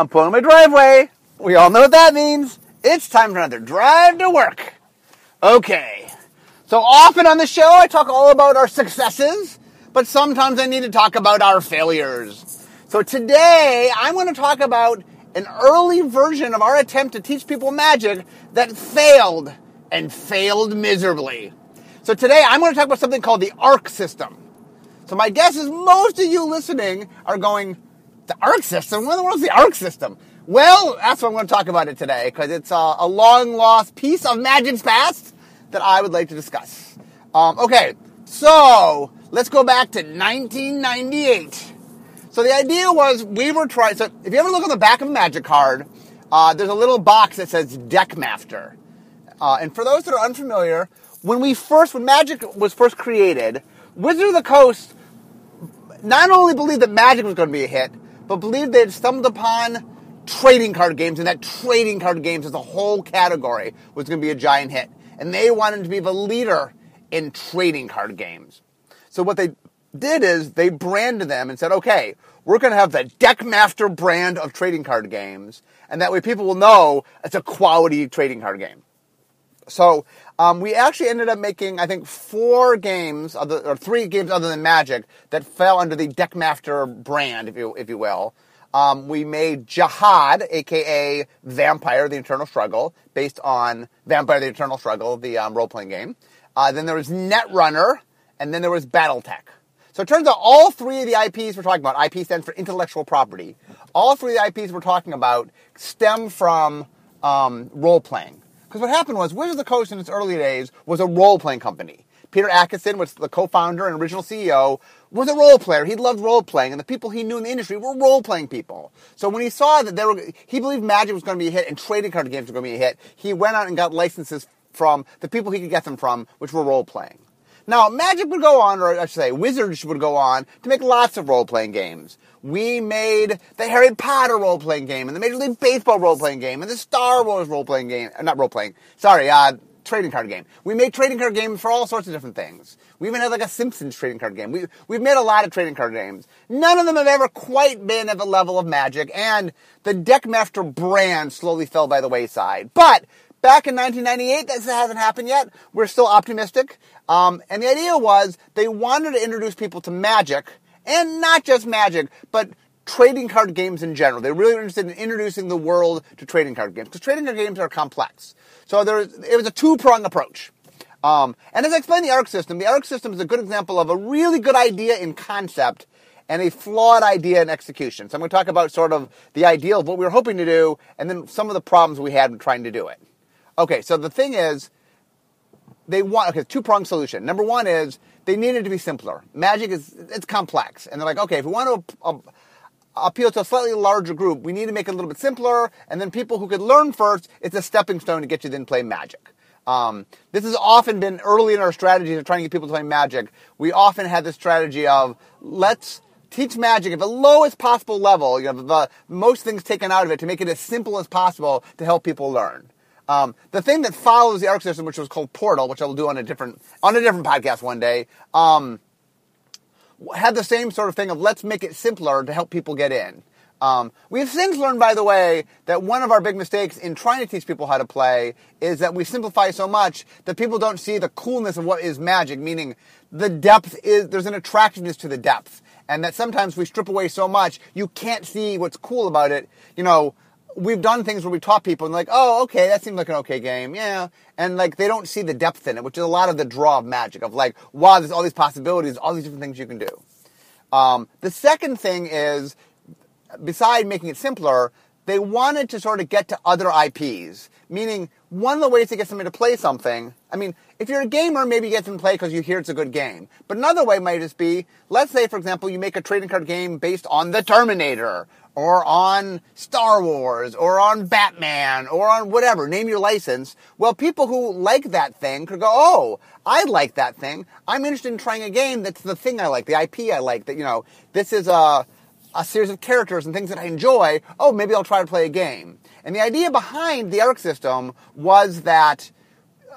I'm pulling my driveway. We all know what that means. It's time for another drive to work. Okay. So often on the show, I talk all about our successes, but sometimes I need to talk about our failures. So today, I'm going to talk about an early version of our attempt to teach people magic that failed and failed miserably. So today, I'm going to talk about something called the ARC system. So my guess is most of you listening are going, the ARC system? What in the world is the ARC system? Well, that's what I'm going to talk about it today because it's a, a long lost piece of magic's past that I would like to discuss. Um, okay, so let's go back to 1998. So the idea was we were trying. So if you ever look on the back of a magic card, uh, there's a little box that says Deckmaster. Uh, and for those that are unfamiliar, when we first, when Magic was first created, Wizard of the Coast not only believed that Magic was going to be a hit, but believed they had stumbled upon trading card games, and that trading card games as a whole category was going to be a giant hit. And they wanted to be the leader in trading card games. So what they did is they branded them and said, okay, we're going to have the Deckmaster brand of trading card games, and that way people will know it's a quality trading card game. So um, we actually ended up making, I think, four games, other, or three games other than Magic that fell under the Deckmaster brand, if you if you will. Um, we made Jihad, aka Vampire: The Eternal Struggle, based on Vampire: The Eternal Struggle, the um, role-playing game. Uh, then there was Netrunner, and then there was BattleTech. So it turns out all three of the IPs we're talking about, IP stands for intellectual property. All three of the IPs we're talking about stem from um, role-playing. Because what happened was Wizards of the Coast in its early days was a role-playing company. Peter Adkison was the co-founder and original CEO, was a role player. He loved role playing, and the people he knew in the industry were role playing people. So when he saw that there were, he believed Magic was going to be a hit and trading card games were going to be a hit, he went out and got licenses from the people he could get them from, which were role playing. Now, Magic would go on, or I should say, Wizards would go on to make lots of role playing games. We made the Harry Potter role playing game, and the Major League Baseball role playing game, and the Star Wars role playing game. Not role playing, sorry, uh, trading card game. We made trading card games for all sorts of different things. We even had like a Simpsons trading card game. We, we've made a lot of trading card games. None of them have ever quite been at the level of Magic, and the Deckmaster brand slowly fell by the wayside. But back in 1998, that hasn't happened yet. We're still optimistic. Um, and the idea was they wanted to introduce people to Magic, and not just Magic, but trading card games in general. They're really interested in introducing the world to trading card games because trading card games are complex. So there, it was a two-prong approach. Um, and as I explained the ARC system, the ARC system is a good example of a really good idea in concept and a flawed idea in execution. So I'm going to talk about sort of the ideal of what we were hoping to do and then some of the problems we had in trying to do it. Okay, so the thing is, they want, okay, two-pronged solution. Number one is they needed to be simpler. Magic is, it's complex. And they're like, okay, if we want to appeal to a slightly larger group, we need to make it a little bit simpler, and then people who could learn first, it's a stepping stone to get you then play Magic. Um, this has often been early in our strategies of trying to get people to play Magic. We often had the strategy of let's teach Magic at the lowest possible level, you know, the most things taken out of it to make it as simple as possible to help people learn. Um, the thing that follows the ARC system, which was called Portal, which I will do on a different on a different podcast one day, um, had the same sort of thing of let's make it simpler to help people get in. Um, we've since learned, by the way, that one of our big mistakes in trying to teach people how to play is that we simplify so much that people don't see the coolness of what is magic, meaning the depth is, there's an attractiveness to the depth. And that sometimes we strip away so much, you can't see what's cool about it. You know, we've done things where we taught people and like, oh, okay, that seems like an okay game, yeah. And like they don't see the depth in it, which is a lot of the draw of magic of like, wow, there's all these possibilities, all these different things you can do. Um, the second thing is, beside making it simpler, they wanted to sort of get to other IPs. Meaning, one of the ways to get somebody to play something, I mean, if you're a gamer, maybe you get them to play because you hear it's a good game. But another way might just be, let's say, for example, you make a trading card game based on the Terminator, or on Star Wars, or on Batman, or on whatever, name your license. Well, people who like that thing could go, oh, I like that thing. I'm interested in trying a game that's the thing I like, the IP I like, that, you know, this is a, a series of characters and things that I enjoy. Oh, maybe I'll try to play a game. And the idea behind the ARC system was that,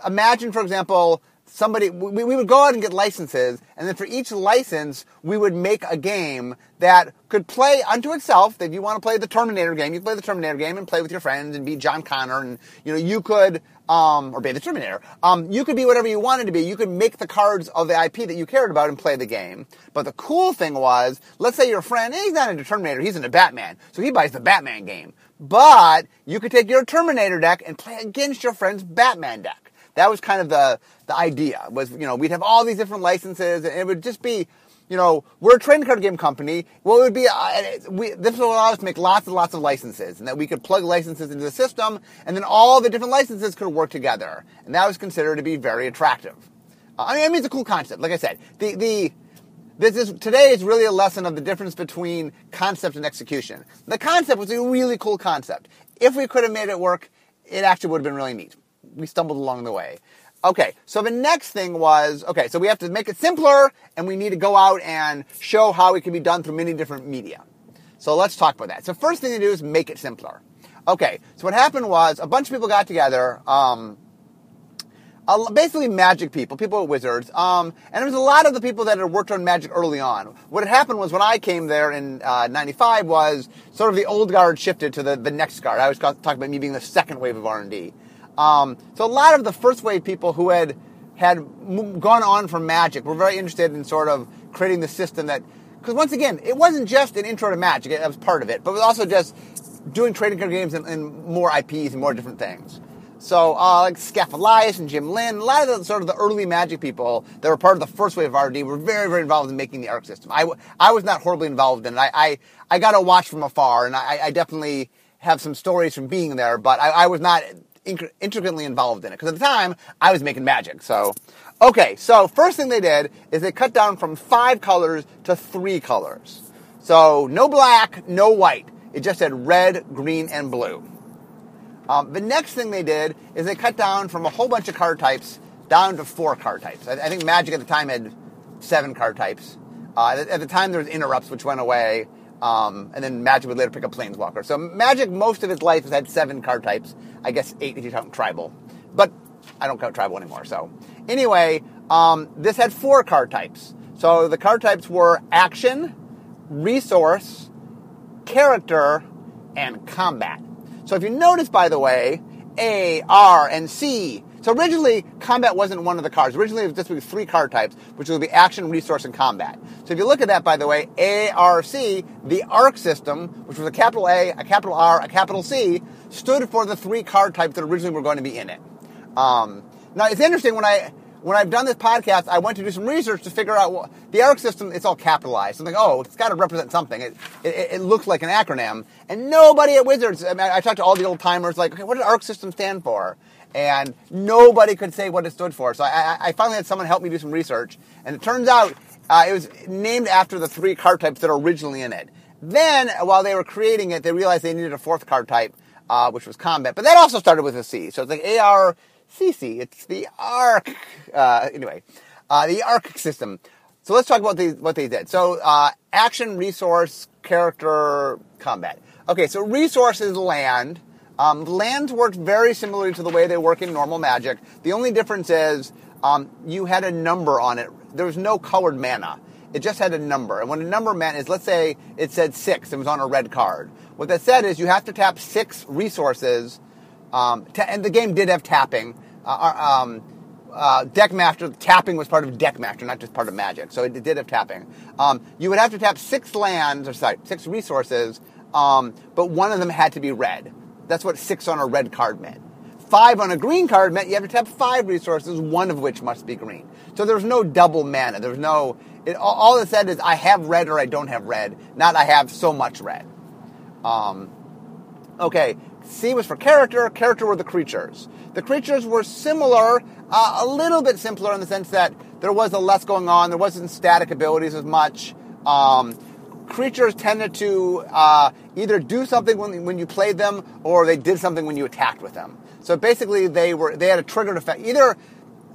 imagine, for example, somebody we, we would go out and get licenses and then for each license we would make a game that could play unto itself. That you want to play the terminator game you play the terminator game and play with your friends and be john connor and you know you could um, or be the terminator. Um, you could be whatever you wanted to be. You could make the cards of the ip that you cared about and play the game. But the cool thing was let's say your friend he's not into terminator he's into batman so he buys the batman game. But you could take your terminator deck and play against your friend's batman deck that was kind of the the idea was you know we'd have all these different licenses and it would just be you know we're a trading card game company. Well, it would be uh, we, this would allow us to make lots and lots of licenses, and that we could plug licenses into the system, and then all the different licenses could work together, and that was considered to be very attractive. Uh, I mean, I mean, it's a cool concept. Like I said, the the this is today is really a lesson of the difference between concept and execution. The concept was a really cool concept. If we could have made it work, it actually would have been really neat we stumbled along the way. Okay, so the next thing was okay, so we have to make it simpler and we need to go out and show how it can be done through many different media. So let's talk about that. So first thing to do is make it simpler. Okay, so what happened was a bunch of people got together, um, basically magic people, people wizards, um, and there was a lot of the people that had worked on magic early on. What had happened was when I came there in uh, 95 was sort of the old guard shifted to the, the next guard. I was talking about me being the second wave of R&D. Um, so a lot of the first wave people who had had gone on from Magic were very interested in sort of creating the system that, because once again, it wasn't just an intro to Magic; it was part of it, but it was also just doing trading card games and, and more IPs and more different things. So, uh, like Skaff Elias and Jim Lin, a lot of the sort of the early Magic people that were part of the first wave of RD were very, very involved in making the ARC system. I, I was not horribly involved in it. I, I, I got to watch from afar, and I, I definitely have some stories from being there, but I, I was not intricately involved in it. Because at the time, I was making magic. So, okay, so first thing they did is they cut down from five colors to three colors. So, no black, no white. It just had red, green, and blue. Um, the next thing they did is they cut down from a whole bunch of card types down to four card types. I, I think Magic at the time had seven card types. Uh, at the time, there was interrupts, which went away. Um, and then Magic would later pick up Planeswalker. So Magic, most of its life, has had seven card types. I guess eight if you count Tribal. But I don't count Tribal anymore. So anyway, um, this had four card types. So the card types were Action, Resource, Character, and Combat. So if you notice, by the way, A, R, and C so originally, combat wasn't one of the cards. Originally, it was just be three card types, which would be action, resource, and combat. So if you look at that, by the way, ARC, the ARC system, which was a capital A, a capital R, a capital C, stood for the three card types that originally were going to be in it. Um, now it's interesting when I when I've done this podcast, I went to do some research to figure out well, the ARC system. It's all capitalized. I'm like, oh, it's got to represent something. It, it, it, looks like an acronym, and nobody at Wizards. I, mean, I talked to all the old timers, like, okay, what does ARC system stand for? And nobody could say what it stood for. So I, I finally had someone help me do some research, and it turns out uh, it was named after the three card types that are originally in it. Then, while they were creating it, they realized they needed a fourth card type, uh, which was combat. But that also started with a C, so it's like A R C C. It's the ARC. Uh, anyway, uh, the ARC system. So let's talk about the, what they did. So uh, action, resource, character, combat. Okay, so resource is land. Um, lands worked very similarly to the way they work in normal magic. The only difference is um, you had a number on it. There was no colored mana. It just had a number. And what a number meant is, let's say it said six, it was on a red card. What that said is you have to tap six resources, um, and the game did have tapping. Uh, uh um, uh, Deckmaster, tapping was part of Deckmaster, not just part of Magic, so it, did have tapping. Um, you would have to tap six lands, or sorry, six resources, um, but one of them had to be red. That's what six on a red card meant. Five on a green card meant you have to tap five resources, one of which must be green. So there's no double mana. There's no, it, all it said is I have red or I don't have red, not I have so much red. Um, okay, C was for character. Character were the creatures. The creatures were similar, uh, a little bit simpler in the sense that there was a less going on. There wasn't static abilities as much. Um, creatures tended to uh, either do something when, when you played them or they did something when you attacked with them. So basically, they were they had a triggered effect. Either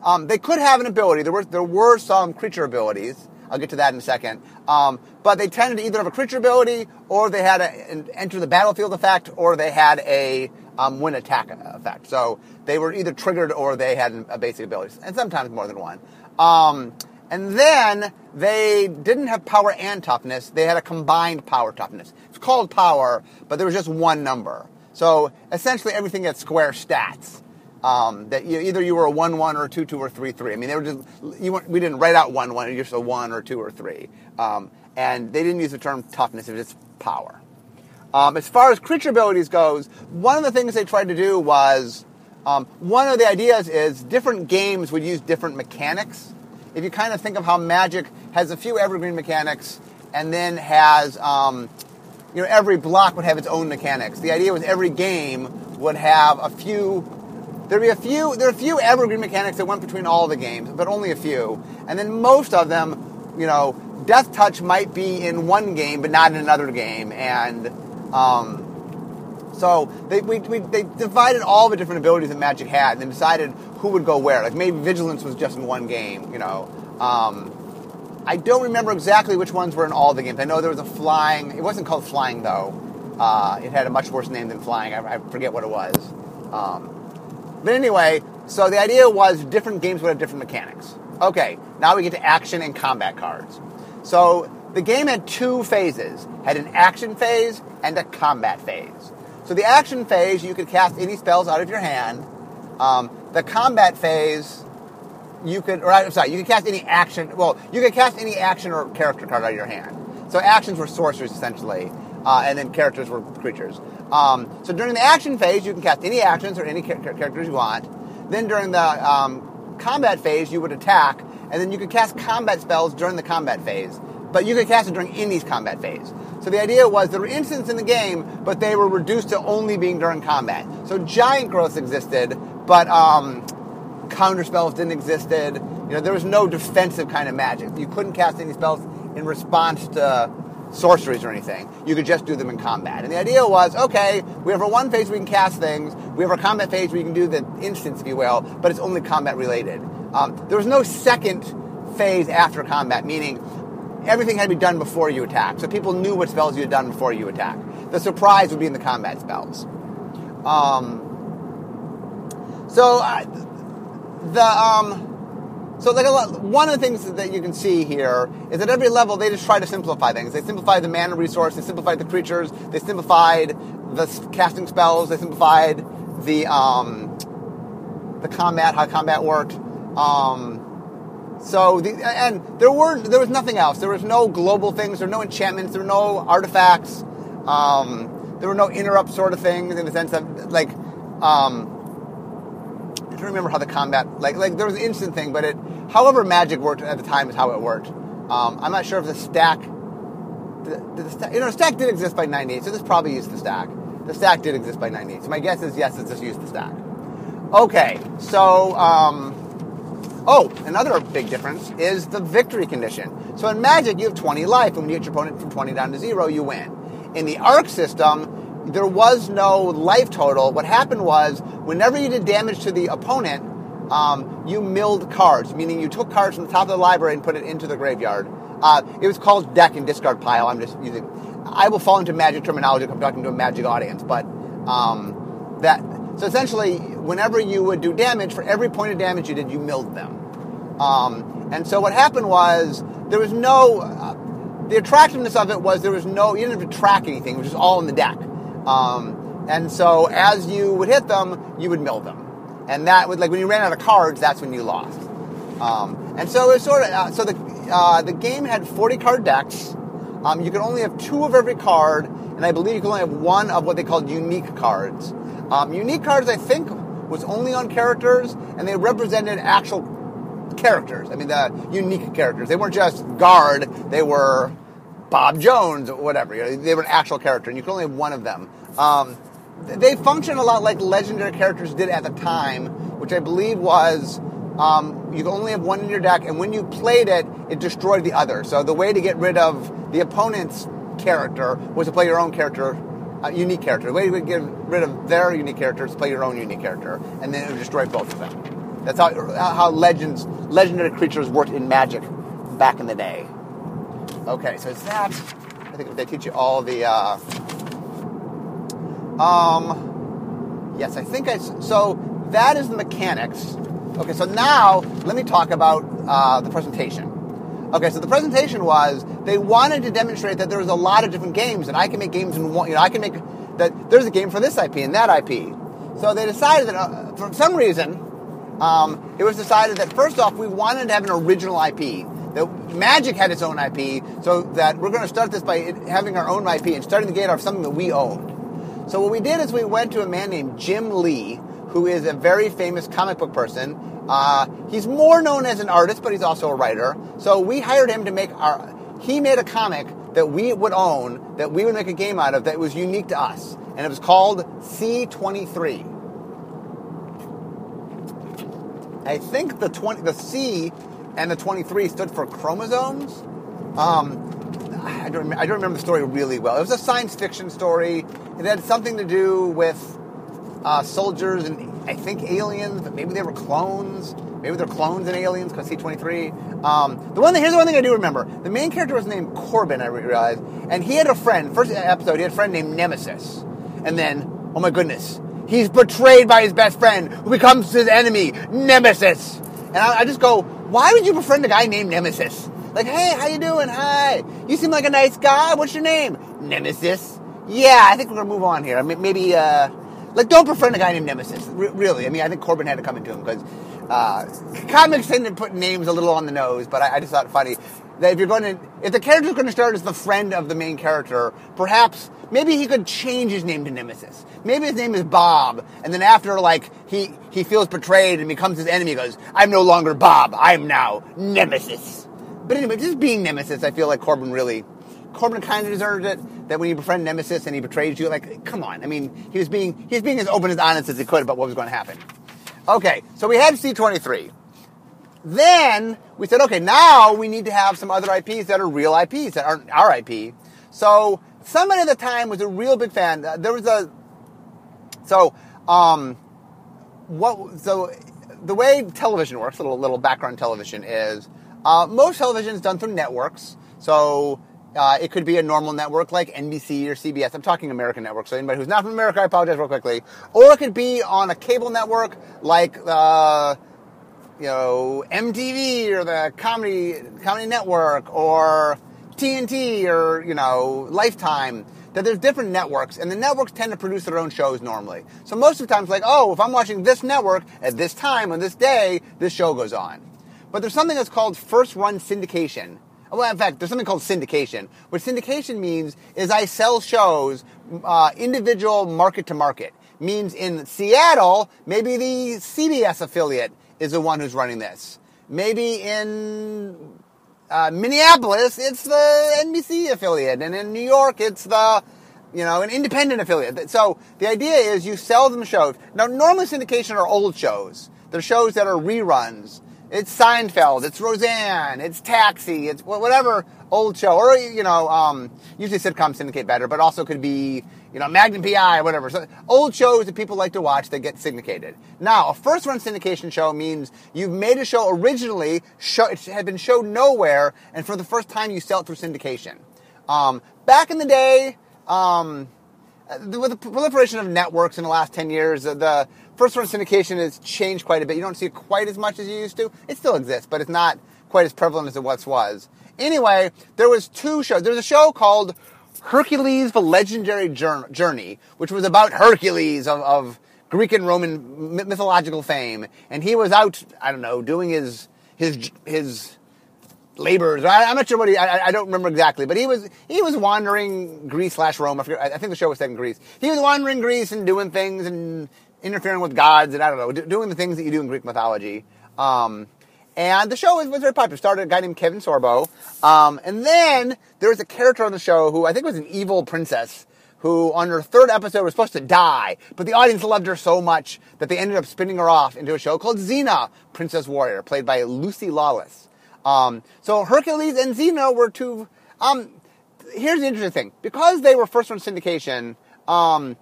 um, they could have an ability. There were there were some creature abilities. I'll get to that in a second. Um, but they tended to either have a creature ability, or they had an enter the battlefield effect, or they had a um, win attack effect. effect. So they were either triggered or they had a basic ability, and sometimes more than one. Um, and then they didn't have power and toughness. They had a combined power toughness. It's called power, but there was just one number. So essentially everything had square stats. Um, that you, either you were a one one or a two two or three three. I mean, they were just we didn't write out one one. You're just a one or two or three. Um, and they didn't use the term toughness. It was just power. Um, as far as creature abilities goes, one of the things they tried to do was um, one of the ideas is different games would use different mechanics. If you kind of think of how Magic has a few evergreen mechanics and then has um, you know every block would have its own mechanics. The idea was every game would have a few There'd be a few. There are a few evergreen mechanics that went between all the games, but only a few. And then most of them, you know, Death Touch might be in one game, but not in another game. And um, so they we, we, they divided all the different abilities that Magic had, and then decided who would go where. Like maybe Vigilance was just in one game, you know. Um, I don't remember exactly which ones were in all the games. I know there was a flying. It wasn't called flying though. Uh, it had a much worse name than flying. I, I forget what it was. Um, but anyway, so the idea was different games would have different mechanics. Okay, now we get to action and combat cards. So the game had two phases, had an action phase and a combat phase. So the action phase, you could cast any spells out of your hand. Um, the combat phase, you could, or I'm sorry, you could cast any action. Well, you could cast any action or character card out of your hand. So actions were sorceries essentially, uh, and then characters were creatures. Um, so during the action phase, you can cast any actions or any char- characters you want. Then during the um, combat phase, you would attack, and then you could cast combat spells during the combat phase. But you could cast it during any combat phase. So the idea was there were instants in the game, but they were reduced to only being during combat. So giant growth existed, but um, counter spells didn't existed. You know, there was no defensive kind of magic. You couldn't cast any spells in response to sorceries or anything. You could just do them in combat. And the idea was, okay, we have our one phase where we can cast things. We have our combat phase where you can do the instants, if you will, but it's only combat related. Um, there was no second phase after combat, meaning everything had to be done before you attack. So people knew what spells you had done before you attack. The surprise would be in the combat spells. Um, so uh, the um, so like lot, one of the things that you can see here is at every level they just try to simplify things. They simplified the mana resource, they simplified the creatures, they simplified the casting spells, they simplified the um, the combat, how combat worked. Um, so the, and there were there was nothing else. There was no global things. There were no enchantments. There were no artifacts. Um, there were no interrupt sort of things in the sense of like. Um, I don't remember how the combat like like there was an instant thing, but it however magic worked at the time is how it worked. Um, I'm not sure if the stack, the, the stack, you know, stack did exist by 98, so this probably used the stack. The stack did exist by 98, so my guess is yes, it's just used the stack. Okay, so um, oh, another big difference is the victory condition. So in Magic, you have 20 life, and when you hit your opponent from 20 down to zero, you win. In the Arc system, there was no life total. What happened was, whenever you did damage to the opponent, um, you milled cards, meaning you took cards from the top of the library and put it into the graveyard. Uh, it was called deck and discard pile. I'm just using. I will fall into magic terminology if I'm talking to a magic audience, but um, that. So essentially, whenever you would do damage, for every point of damage you did, you milled them. Um, and so what happened was there was no. Uh, the attractiveness of it was there was no. You didn't have to track anything. It was just all in the deck. Um, and so as you would hit them, you would mill them. And that would, like, when you ran out of cards, that's when you lost. Um, and so it was sort of, uh, so the, uh, the game had 40 card decks. Um, you could only have two of every card, and I believe you could only have one of what they called unique cards. Um, unique cards, I think, was only on characters, and they represented actual characters. I mean, the unique characters. They weren't just guard, they were Bob Jones or whatever. They were an actual character, and you could only have one of them. Um, they function a lot like legendary characters did at the time, which I believe was um, you could only have one in your deck, and when you played it, it destroyed the other. So the way to get rid of the opponent's character was to play your own character, uh, unique character. The way to get rid of their unique character is play your own unique character, and then it would destroy both of them. That's how how legends, legendary creatures worked in Magic back in the day. Okay, so is that. I think they teach you all the. Uh, um, Yes, I think I. So that is the mechanics. Okay, so now let me talk about uh, the presentation. Okay, so the presentation was they wanted to demonstrate that there was a lot of different games, and I can make games in one. You know, I can make that. There's a game for this IP and that IP. So they decided that uh, for some reason, um, it was decided that first off, we wanted to have an original IP. That Magic had its own IP, so that we're going to start this by having our own IP and starting the gate off something that we owned. So what we did is we went to a man named Jim Lee, who is a very famous comic book person. Uh, he's more known as an artist, but he's also a writer. So we hired him to make our. He made a comic that we would own, that we would make a game out of, that was unique to us, and it was called C23. I think the 20, the C and the 23 stood for chromosomes. Um, I don't, I don't remember the story really well. It was a science fiction story. It had something to do with uh, soldiers and I think aliens, but maybe they were clones. Maybe they're clones and aliens because C23. Um, the one here's the one thing I do remember. The main character was named Corbin, I realized, and he had a friend. First episode, he had a friend named Nemesis, and then, oh my goodness, he's betrayed by his best friend, who becomes his enemy, Nemesis. And I, I just go, why would you befriend a guy named Nemesis? Like, hey, how you doing? Hi, you seem like a nice guy. What's your name? Nemesis. Yeah, I think we're gonna move on here. I mean, maybe, uh, like, don't befriend a guy named Nemesis. Re- really, I mean, I think Corbin had to come into him because uh, comics tend to put names a little on the nose. But I, I just thought it funny that if you're going to, if the character's going to start as the friend of the main character, perhaps maybe he could change his name to Nemesis. Maybe his name is Bob, and then after like he he feels betrayed and becomes his enemy, goes, "I'm no longer Bob. I'm now Nemesis." But anyway, just being Nemesis, I feel like Corbin really. Corbin kind of deserved it. That when you befriend Nemesis and he betrays you, like, come on. I mean, he was being he was being as open as honest as he could about what was going to happen. Okay, so we had C23. Then we said, okay, now we need to have some other IPs that are real IPs that aren't our IP. So somebody at the time was a real big fan. Uh, There was a so um, what so the way television works, a little little background television is uh, most television is done through networks. So uh, it could be a normal network like NBC or CBS. I'm talking American networks. So anybody who's not from America, I apologize real quickly. Or it could be on a cable network like uh, you know MTV or the Comedy Comedy Network or TNT or you know Lifetime. That there's different networks, and the networks tend to produce their own shows normally. So most of the times, like, oh, if I'm watching this network at this time on this day, this show goes on. But there's something that's called first run syndication. Well, in fact, there's something called syndication. What syndication means is I sell shows uh, individual market to market. Means in Seattle, maybe the CBS affiliate is the one who's running this. Maybe in uh, Minneapolis, it's the NBC affiliate, and in New York, it's the you know an independent affiliate. So the idea is you sell them shows. Now, normally syndication are old shows. They're shows that are reruns. It's Seinfeld, it's Roseanne, it's Taxi, it's whatever old show, or you know, um, usually sitcoms syndicate better, but also could be you know Magnum PI, or whatever. So old shows that people like to watch that get syndicated. Now, a first run syndication show means you've made a show originally, show, it had been showed nowhere, and for the first time you sell it through syndication. Um, back in the day, um, with the proliferation of networks in the last 10 years, the first run syndication has changed quite a bit. You don't see it quite as much as you used to. It still exists, but it's not quite as prevalent as it once was. Anyway, there was two shows. There was a show called Hercules, the Legendary Journey, which was about Hercules of, of Greek and Roman mythological fame. And he was out, I don't know, doing his, his, his, labors. I, I'm not sure what he. I, I don't remember exactly, but he was he was wandering Greece slash Rome. I, forget, I think the show was set in Greece. He was wandering Greece and doing things and interfering with gods and I don't know, do, doing the things that you do in Greek mythology. Um, and the show was, was very popular. Started a guy named Kevin Sorbo, um, and then there was a character on the show who I think was an evil princess. Who, on her third episode, was supposed to die, but the audience loved her so much that they ended up spinning her off into a show called Xena, Princess Warrior, played by Lucy Lawless. Um, so Hercules and Xena were two. Um, here's the interesting thing: because they were first run syndication, um,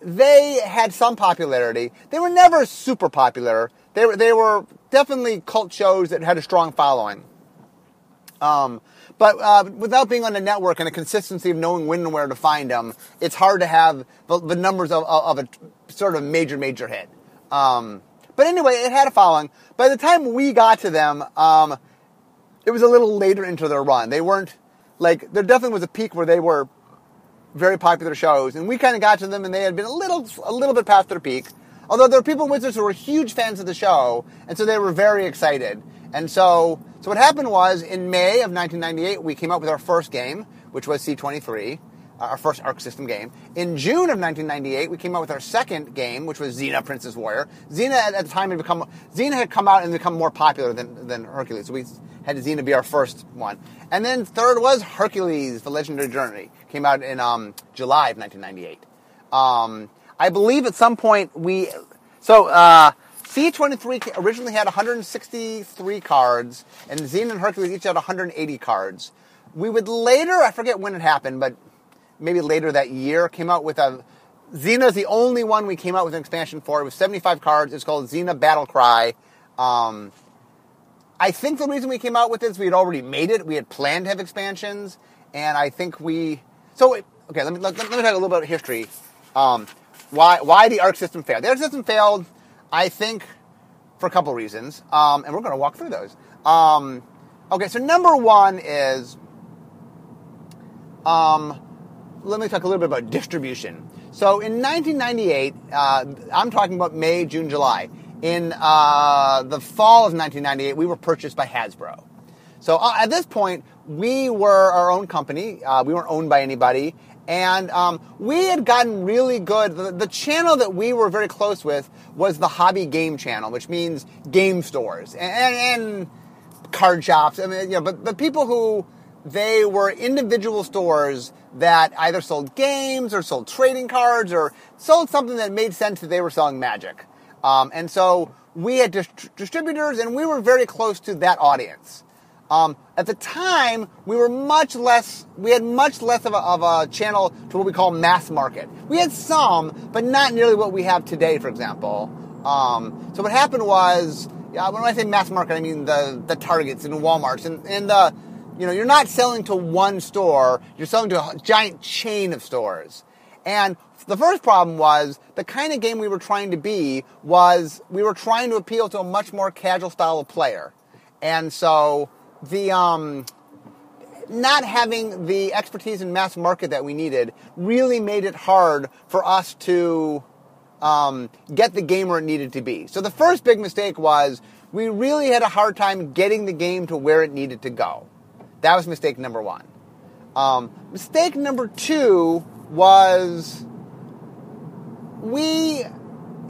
they had some popularity. They were never super popular. They were they were definitely cult shows that had a strong following. Um, but uh, without being on the network and a consistency of knowing when and where to find them, it's hard to have the, the numbers of, of, a sort of major, major hit. Um, but anyway, it had a following. By the time we got to them, um, it was a little later into their run. They weren't like there definitely was a peak where they were very popular shows, and we kind of got to them, and they had been a little a little bit past their peak. Although there were people in Wizards who were huge fans of the show, and so they were very excited. And so, so what happened was in May of 1998, we came up with our first game, which was C23, uh, our first Arc System game. In June of 1998, we came out with our second game, which was Xena Princess Warrior. Xena at, at the time had become Xena had come out and become more popular than, than Hercules. So we had Xena be our first one. And then third was Hercules: The Legendary Journey. Came out in um, July of 1998. Um, I believe at some point we so uh, C23 originally had 163 cards, and Xena and Hercules each had 180 cards. We would later, I forget when it happened, but maybe later that year, came out with a Xena is the only one we came out with an expansion for. It was 75 cards. It's called Xena Battle Cry. Um, I think the reason we came out with this, we had already made it. We had planned to have expansions, and I think we. So okay, let me let, let me talk a little bit about history. Um, why why the arc system failed? The arc system failed, I think, for a couple reasons, um, and we're going to walk through those. Um, okay, so number one is, um, let me talk a little bit about distribution. So in 1998, uh, I'm talking about May, June, July in uh, the fall of 1998, we were purchased by Hasbro. So uh, at this point, we were our own company. Uh, we weren't owned by anybody. And um, we had gotten really good. The, the, channel that we were very close with was the hobby game channel, which means game stores and, and, and card shops. I mean, you know, but, but people who they were individual stores that either sold games or sold trading cards or sold something that made sense that they were selling magic. Um, and so we had dist- distributors, and we were very close to that audience. Um, at the time, we were much less. We had much less of a, of a, channel to what we call mass market. We had some, but not nearly what we have today. For example, um, so what happened was, yeah, when I say mass market, I mean the the Targets and WalMarts and, and the, you know, you're not selling to one store. You're selling to a giant chain of stores. And the first problem was the kind of game we were trying to be was we were trying to appeal to a much more casual style of player. And so the um, not having the expertise in mass market that we needed really made it hard for us to um, get the game where it needed to be. So the first big mistake was we really had a hard time getting the game to where it needed to go. That was mistake number one. Um, mistake number two was we,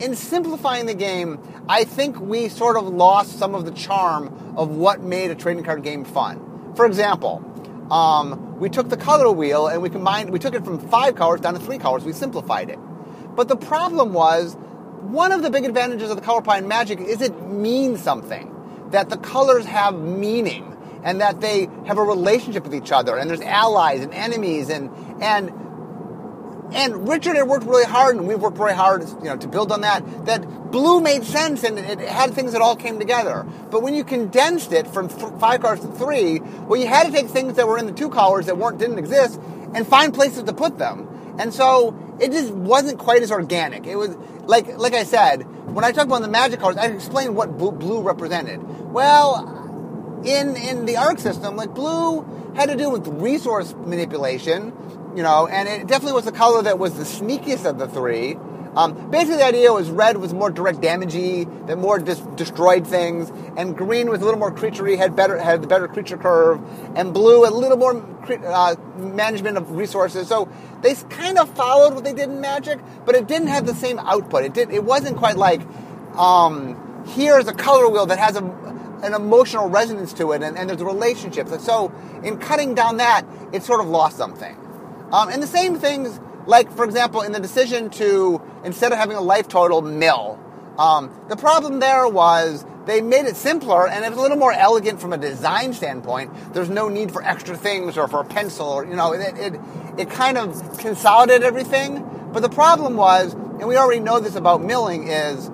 in simplifying the game, I think we sort of lost some of the charm of what made a trading card game fun. For example, um, we took the color wheel and we combined, we took it from five colors down to three colors. We simplified it. But the problem was, one of the big advantages of the color pie in Magic is it means something. That the colors have meaning and that they have a relationship with each other and there's allies and enemies and and and Richard had worked really hard, and we've worked very hard, you know, to build on that. That blue made sense, and it had things that all came together. But when you condensed it from th- five colors to three, well, you had to take things that were in the two colors that weren't didn't exist, and find places to put them. And so it just wasn't quite as organic. It was like, like I said, when I talk about the magic colors, I explained what blue represented. Well, in in the arc system, like blue had to do with resource manipulation you know, and it definitely was the color that was the sneakiest of the three. Um, basically, the idea was red was more direct damagey, that more dis- destroyed things, and green was a little more creaturey, had better had the better creature curve, and blue a little more cre- uh, management of resources. So they kind of followed what they did in Magic, but it didn't have the same output. It did. It wasn't quite like um, here's a color wheel that has a, an emotional resonance to it, and, and there's relationships. And so in cutting down that, it sort of lost something. Um, and the same things, like for example, in the decision to instead of having a life total mill, um, the problem there was they made it simpler and it was a little more elegant from a design standpoint. There's no need for extra things or for a pencil or you know it it, it kind of consolidated everything. But the problem was, and we already know this about milling, is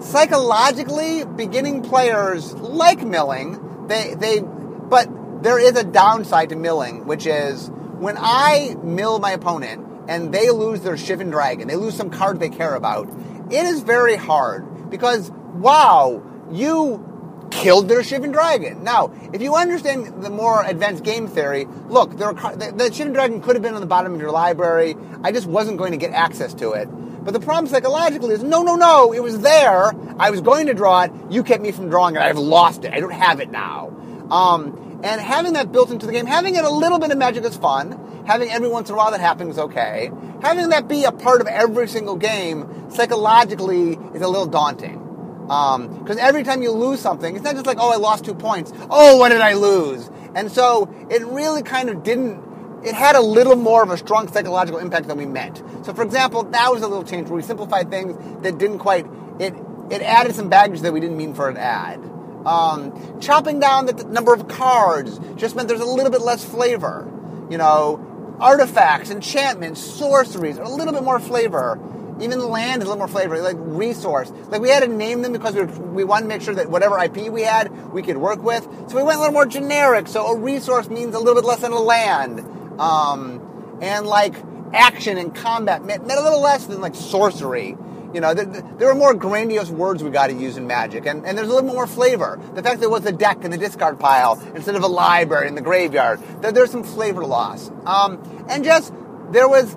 psychologically beginning players like milling. They they But there is a downside to milling, which is when I mill my opponent and they lose their Shivan Dragon, they lose some card they care about, it is very hard because, wow, you killed their Shivan Dragon. Now, if you understand the more advanced game theory, look, there are, the, the Shivan Dragon could have been on the bottom of your library. I just wasn't going to get access to it. But the problem psychologically is no, no, no, it was there. I was going to draw it. You kept me from drawing it. I've lost it. I don't have it now. Um, and having that built into the game, having it a little bit of magic is fun. Having every once in a while that happens is okay. Having that be a part of every single game psychologically is a little daunting. Because um, every time you lose something, it's not just like, oh, I lost two points. Oh, what did I lose? And so it really kind of didn't it had a little more of a strong psychological impact than we meant. So, for example, that was a little change where we simplified things that didn't quite. It it added some baggage that we didn't mean for it to add. Um, chopping down the number of cards just meant there's a little bit less flavor. You know, artifacts, enchantments, sorceries, a little bit more flavor. Even land is a little more flavor, like resource. Like we had to name them because we, we wanted to make sure that whatever IP we had, we could work with. So we went a little more generic. So a resource means a little bit less than a land. Um, and like action and combat meant, meant a little less than like sorcery. You know, there, are more grandiose words we got to use in Magic, and, and there's a little more flavor. The fact that there was a deck in the discard pile instead of a library in the graveyard, that there's some flavor loss. Um, and just there was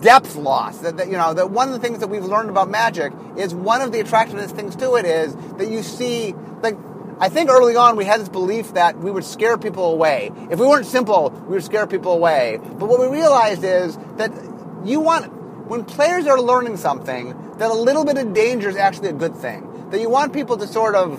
depth loss. That, that, you know that one of the things that we've learned about Magic is one of the attractiveness things to it is that you see like I think early on we had this belief that we would scare people away. If we weren't simple, we would scare people away. But what we realized is that you want, when players are learning something, that a little bit of danger is actually a good thing. That you want people to sort of,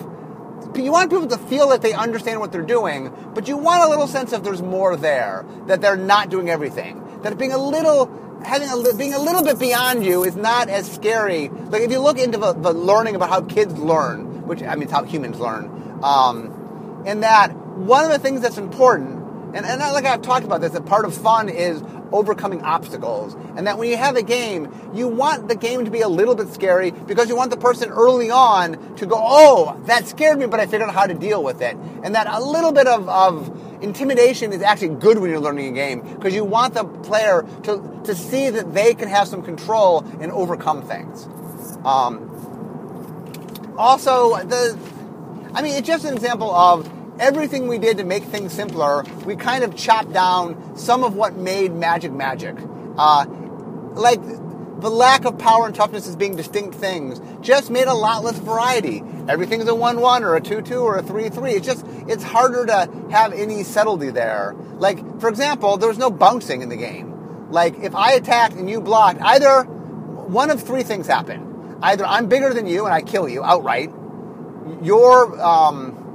you want people to feel that they understand what they're doing, but you want a little sense of there's more there, that they're not doing everything. That being a little, having a, being a little bit beyond you is not as scary. Like if you look into the, the learning about how kids learn, which I mean, it's how humans learn um, and that one of the things that's important, and, and like I've talked about this, that part of fun is overcoming obstacles. And that when you have a game, you want the game to be a little bit scary because you want the person early on to go, oh, that scared me, but I figured out how to deal with it. And that a little bit of, of intimidation is actually good when you're learning a game because you want the player to, to see that they can have some control and overcome things. Um, also, the I mean, it's just an example of everything we did to make things simpler. We kind of chopped down some of what made magic magic. Uh, like the lack of power and toughness as being distinct things just made a lot less variety. Everything's a 1 1 or a 2 2 or a 3 3. It's just, it's harder to have any subtlety there. Like, for example, there was no bouncing in the game. Like, if I attacked and you blocked, either one of three things happen. Either I'm bigger than you and I kill you outright, you're um,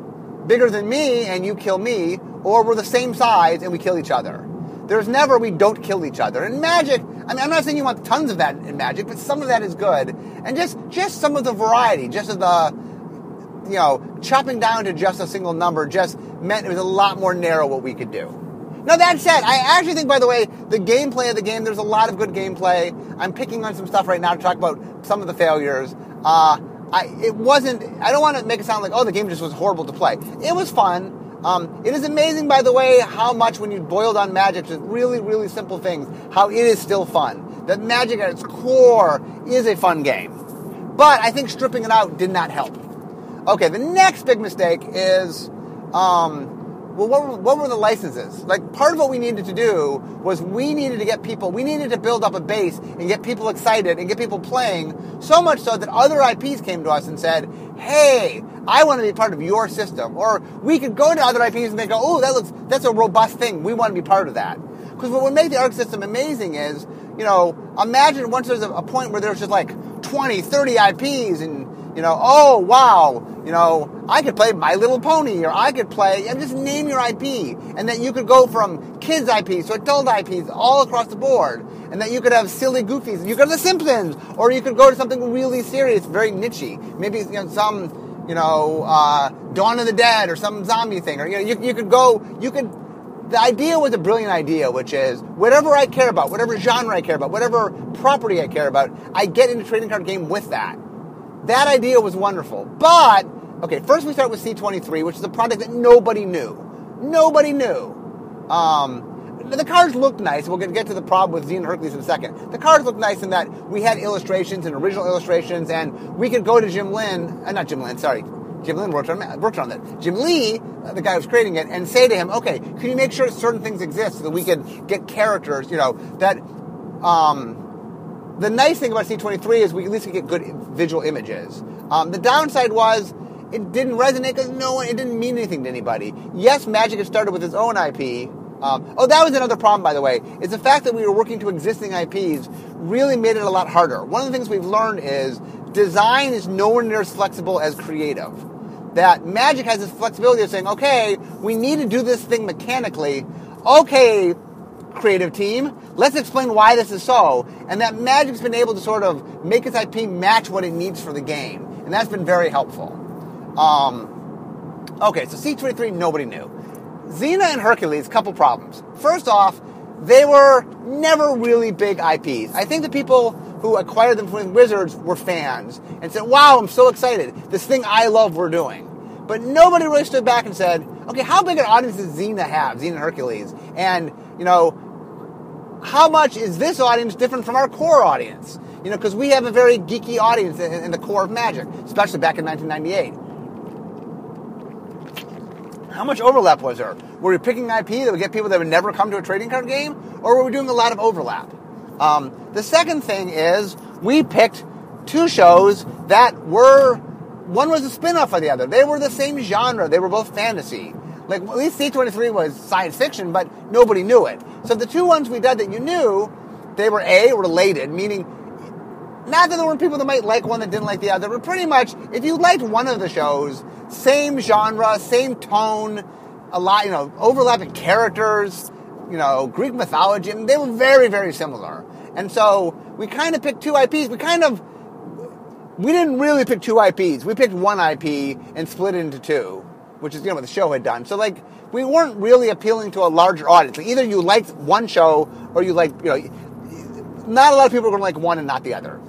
bigger than me and you kill me, or we're the same size and we kill each other. There's never we don't kill each other. In Magic, I mean, I'm not saying you want tons of that in Magic, but some of that is good, and just just some of the variety, just of the you know chopping down to just a single number, just meant it was a lot more narrow what we could do. Now that said, I actually think, by the way, the gameplay of the game, there's a lot of good gameplay. I'm picking on some stuff right now to talk about some of the failures. Uh, I, it wasn't, I don't want to make it sound like, oh, the game just was horrible to play. It was fun. Um, it is amazing, by the way, how much when you boil down magic to really, really simple things, how it is still fun. That magic at its core is a fun game. But I think stripping it out did not help. Okay, the next big mistake is um, well, what what were the licenses? Like, part of what we needed to do was we needed to get people, we needed to build up a base and get people excited and get people playing, so much so that other IPs came to us and said, hey, I want to be part of your system. Or we could go to other IPs and they go, oh, that looks, that's a robust thing. We want to be part of that. Because what would make the ARC system amazing is, you know, imagine once there's a, a point where there's just like 20, 30 IPs and you know, oh wow, you know, I could play My Little Pony, or I could play, and just name your IP, and that you could go from kids IPs to adult IPs all across the board, and that you could have silly goofies. You could have The Simpsons, or you could go to something really serious, very nichey. Maybe you know some, you know, uh, Dawn of the Dead or some zombie thing, or you know, you, you could go, you could. The idea was a brilliant idea, which is whatever I care about, whatever genre I care about, whatever property I care about, I get into trading card game with that. That idea was wonderful. But, okay, first we start with C23, which is a product that nobody knew. Nobody knew. Um, the cards looked nice. We'll get, to the problem with Xena Hercules in a second. The cards looked nice in that we had illustrations and original illustrations, and we could go to Jim Lin, uh, not Jim Lin, sorry, Jim Lin worked on, worked on that. Jim Lee, uh, the guy who was creating it, and say to him, okay, can you make sure certain things exist so that we can get characters, you know, that, um, the nice thing about C23 is we at least get good visual images. Um, the downside was it didn't resonate because no one, it didn't mean anything to anybody. Yes, Magic had started with its own IP. Um, oh, that was another problem, by the way, is the fact that we were working to existing IPs really made it a lot harder. One of the things we've learned is design is nowhere near as flexible as creative. That Magic has this flexibility of saying, okay, we need to do this thing mechanically. Okay, creative team, let's explain why this is so. And that Magic's been able to sort of make its IP match what it needs for the game. And that's been very helpful. Um, okay, so C23, nobody knew. Xena and Hercules, couple problems. First off, they were never really big IPs. I think the people who acquired them from Wizards were fans and said, wow, I'm so excited. This thing I love we're doing. But nobody really stood back and said, okay, how big an audience does Xena have, Xena and Hercules? And, you know, how much is this audience different from our core audience? You know, because we have a very geeky audience in, in the core of Magic, especially back in 1998. How much overlap was there? Were we picking IP that would get people that would never come to a trading card game, or were we doing a lot of overlap? Um, the second thing is we picked two shows that were one was a spin-off of the other. They were the same genre. They were both fantasy. Like at least C23 was science fiction, but nobody knew it. So the two ones we did that you knew, they were a related, meaning not that there weren't people that might like one that didn't like the other, but pretty much if you liked one of the shows, same genre, same tone, a lot, you know, overlapping characters, you know, Greek mythology, and they were very, very similar. And so we kind of picked two IPs. We kind of, we didn't really pick two IPs. We picked one IP and split it into two, which is, you know, what the show had done. So like, we weren't really appealing to a larger audience. Like either you liked one show or you like, you know, not a lot of people are going to like one and not the other.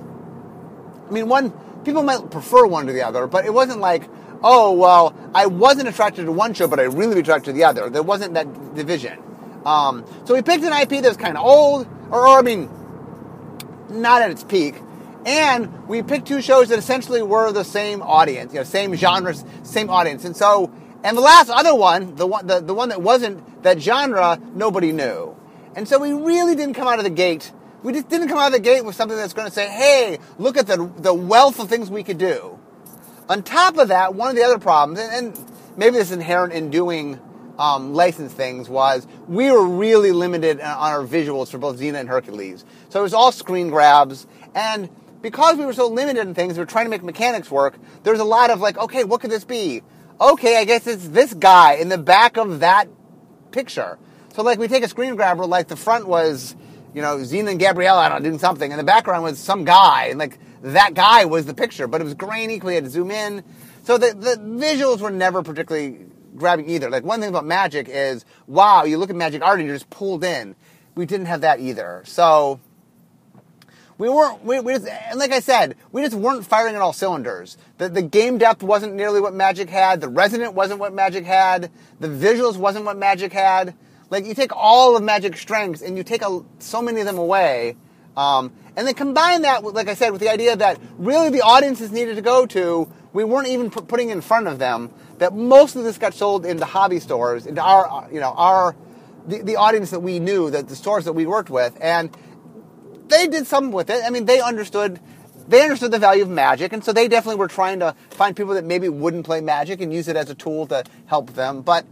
I mean, one, people might prefer one to the other, but it wasn't like, oh, well, I wasn't attracted to one show, but I really be attracted to the other. There wasn't that division. Um, so we picked an IP that was kind of old, or, or, I mean, not at its peak. And we picked two shows that essentially were the same audience, you know, same genres, same audience. And so, and the last other one, the one, the, the one that wasn't that genre, nobody knew. And so we really didn't come out of the gate. We just didn't come out of the gate with something that's going to say, hey, look at the, the wealth of things we could do. On top of that, one of the other problems, and, and maybe this is inherent in doing um, license things, was we were really limited on our visuals for both Xena and Hercules. So it was all screen grabs, and because we were so limited in things, we were trying to make mechanics work. There was a lot of like, okay, what could this be? Okay, I guess it's this guy in the back of that picture. So like we take a screen grabber, like the front was, you know, Xena and Gabrielle know, doing something, and the background was some guy, and like that guy was the picture, but it was grainy. We had to zoom in. So the, the visuals were never particularly grabbing either. Like one thing about Magic is, wow, you look at Magic art and you're just pulled in. We didn't have that either. So we weren't, we, we just, and like I said, we just weren't firing on all cylinders. The, the game depth wasn't nearly what Magic had. The Resonant wasn't what Magic had. The visuals wasn't what Magic had. Like you take all of Magic's strengths and you take a, so many of them away. Um, and then combine that, with, like I said, with the idea that really the audiences needed to go to, we weren't even putting in front of them. That most of this got sold into hobby stores, into our, you know, our, the, the audience that we knew, that the stores that we worked with, and they did something with it. I mean, they understood, they understood the value of magic, and so they definitely were trying to find people that maybe wouldn't play magic and use it as a tool to help them. But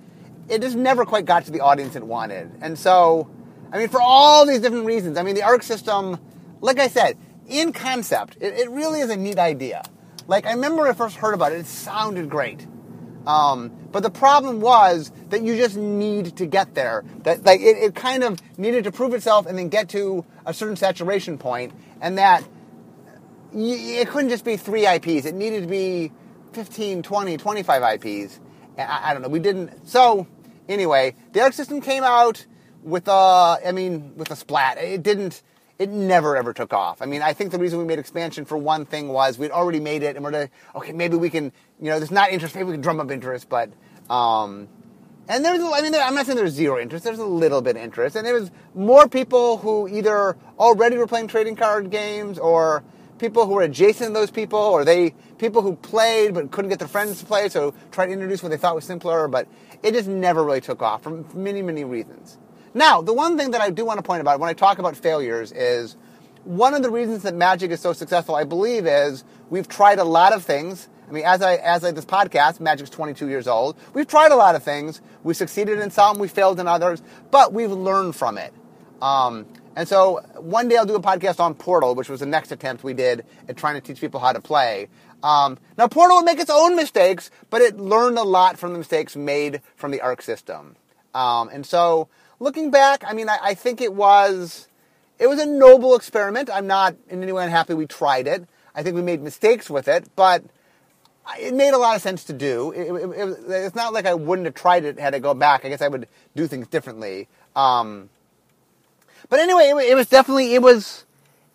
it just never quite got to the audience it wanted, and so, I mean, for all these different reasons, I mean, the ARC system like I said, in concept, it, it, really is a neat idea. Like I remember when I first heard about it, it sounded great. Um, but the problem was that you just need to get there. That like it, it kind of needed to prove itself and then get to a certain saturation point, and that it couldn't just be three IPs. It needed to be 15, 20, 25 IPs. I, I don't know. We didn't. So anyway, the Arc system came out with a, I mean, with a splat. It didn't it never ever took off. I mean, I think the reason we made expansion for one thing was we'd already made it, and we're like, okay, maybe we can, you know, there's not interest, maybe we can drum up interest, but, um, And there's, I mean, I'm not saying there's zero interest. There's a little bit of interest, and there was more people who either already were playing trading card games, or people who were adjacent to those people, or they people who played but couldn't get their friends to play, so tried to introduce what they thought was simpler. But it just never really took off for many, many reasons. Now, the one thing that I do want to point about when I talk about failures is one of the reasons that Magic is so successful, I believe, is we've tried a lot of things I mean, as I as I this podcast, Magic's 22 years old. We've tried a lot of things. We succeeded in some, we failed in others, but we've learned from it. Um, and so one day I'll do a podcast on Portal, which was the next attempt we did at trying to teach people how to play. Um, now Portal would make its own mistakes, but it learned a lot from the mistakes made from the Arc system. Um, and so looking back, I mean, I, I think it was it was a noble experiment. I'm not in any way unhappy we tried it. I think we made mistakes with it, but it made a lot of sense to do. It, it, it, it's not like I wouldn't have tried it had I go back. I guess I would do things differently. Um, but anyway, it, was definitely it was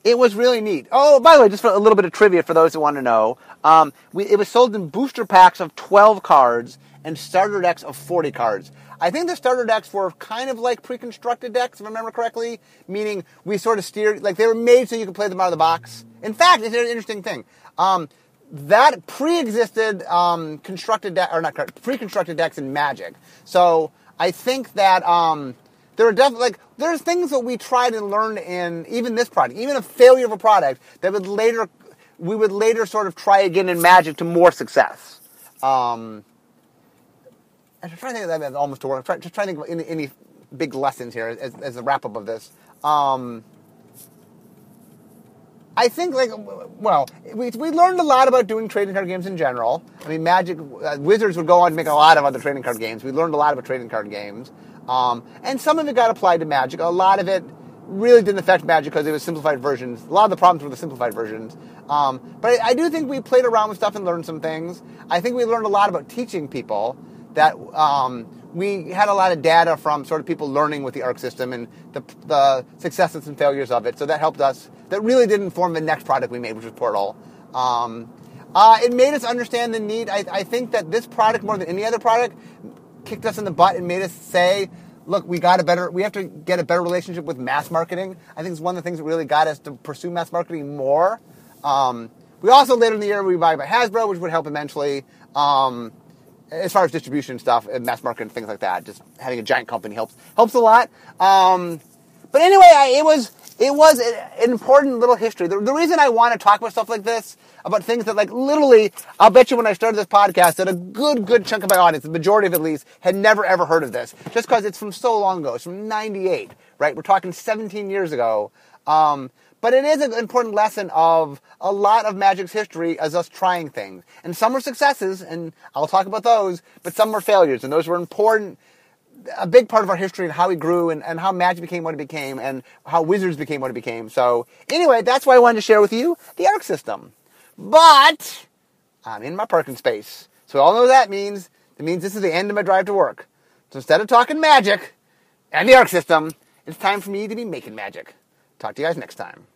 it was really neat. Oh, by the way, just for a little bit of trivia for those who want to know, um, we, it was sold in booster packs of 12 cards and starter decks of 40 cards. I think the starter decks were kind of like pre-constructed decks, if I remember correctly, meaning we sort of steered like they were made so you could play them out of the box. In fact, it's an interesting thing. Um, that pre-existed um, constructed deck or not pre-constructed decks in Magic. So I think that um, there are definitely like there's things that we tried and learned in even this product, even a failure of a product that would later we would later sort of try again in Magic to more success. Um, I'm trying to think of that almost to work. Just trying to think of any, any big lessons here as, as a wrap up of this. Um, I think like well, we, we learned a lot about doing trading card games in general. I mean, Magic uh, Wizards would go on to make a lot of other trading card games. We learned a lot about trading card games, um, and some of it got applied to Magic. A lot of it really didn't affect Magic because it was simplified versions. A lot of the problems were the simplified versions. Um, but I, I, do think we played around with stuff and learned some things. I think we learned a lot about teaching people that um, we had a lot of data from sort of people learning with the ARC system and the, the successes and failures of it. So that helped us. That really did inform the next product we made, which was Portal. Um, uh, it made us understand the need. I, I, think that this product, more than any other product, kicked us in the butt and made us say, "Look, we got a better. We have to get a better relationship with mass marketing." I think it's one of the things that really got us to pursue mass marketing more. Um, we also later in the year we buy by Hasbro, which would help eventually. Um, as far as distribution stuff and mass market and things like that, just having a giant company helps helps a lot. Um, but anyway, I, it was it was an important little history. The, the, reason I want to talk about stuff like this, about things that like literally, I'll bet you when I started this podcast that a good good chunk of my audience, the majority of at least, had never ever heard of this, just because it's from so long ago. It's from '98, right? We're talking 17 years ago. Um, but it is an important lesson of a lot of Magic's history as us trying things. And some were successes, and I'll talk about those, but some were failures, and those were important, a big part of our history and how we grew and, and how Magic became what it became and how Wizards became what it became. So anyway, that's why I wanted to share with you the ARC system. But I'm in my parking space. So all know that means. It means this is the end of my drive to work. So instead of talking magic and the ARC system, it's time for me to be making magic. Talk to you guys next time.